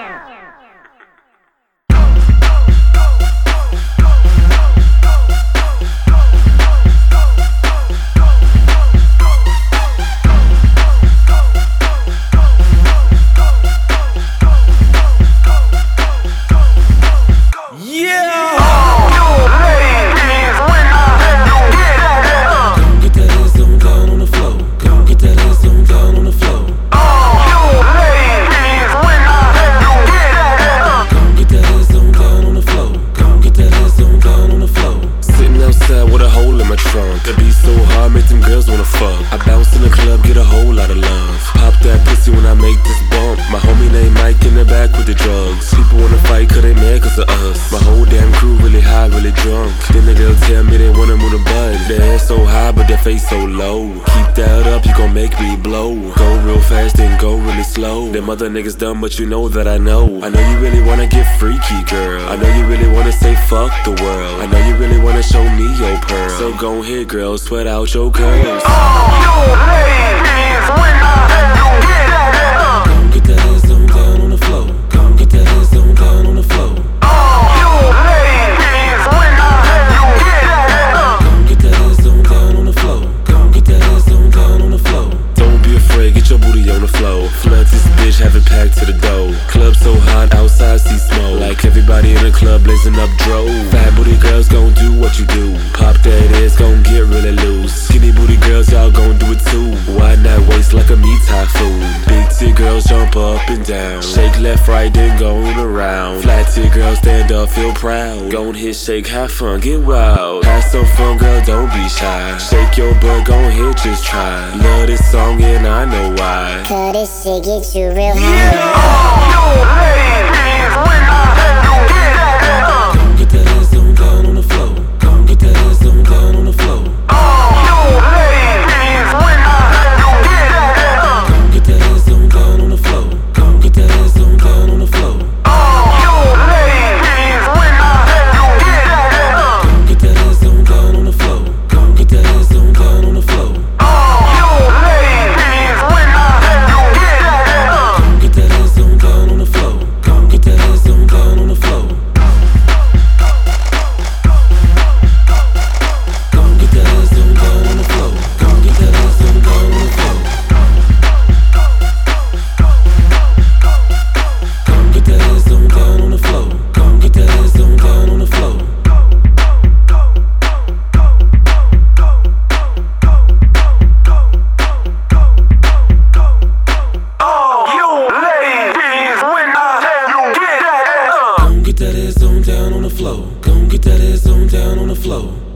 fire. from. The beat so hard, make them girls wanna fuck. I bounce in the club, get a whole lot of love. Pop that pussy when I make this bump. My homie named Mike in the back with the drugs. People wanna fight cause they mad cause of us. My whole damn crew really high, really drunk. Then the girls tell me they wanna face so low. Keep that up, you gon' make me blow. Go real fast and go really slow. Them other niggas dumb, but you know that I know. I know you really wanna get freaky, girl. I know you really wanna say fuck the world. I know you really wanna show me your pearl. So go ahead, girl, sweat out your curls. All blazing up dro. Fat booty girls gon' do what you do. Pop that ass gon' get really loose. Skinny booty girls, y'all gon' do it too. Why not waste like a meat typhoon. Big T girls jump up and down. Shake left, right, then going around. Flat T girls stand up, feel proud. Gon' hit, shake, have fun, get wild. Have some fun, girl, don't be shy. Shake your butt, gon' hit, just try. Love this song and I know why. Cause this shit gets you real high. Yeah. Ass on down on the floor. Come get that ass on down on the floor.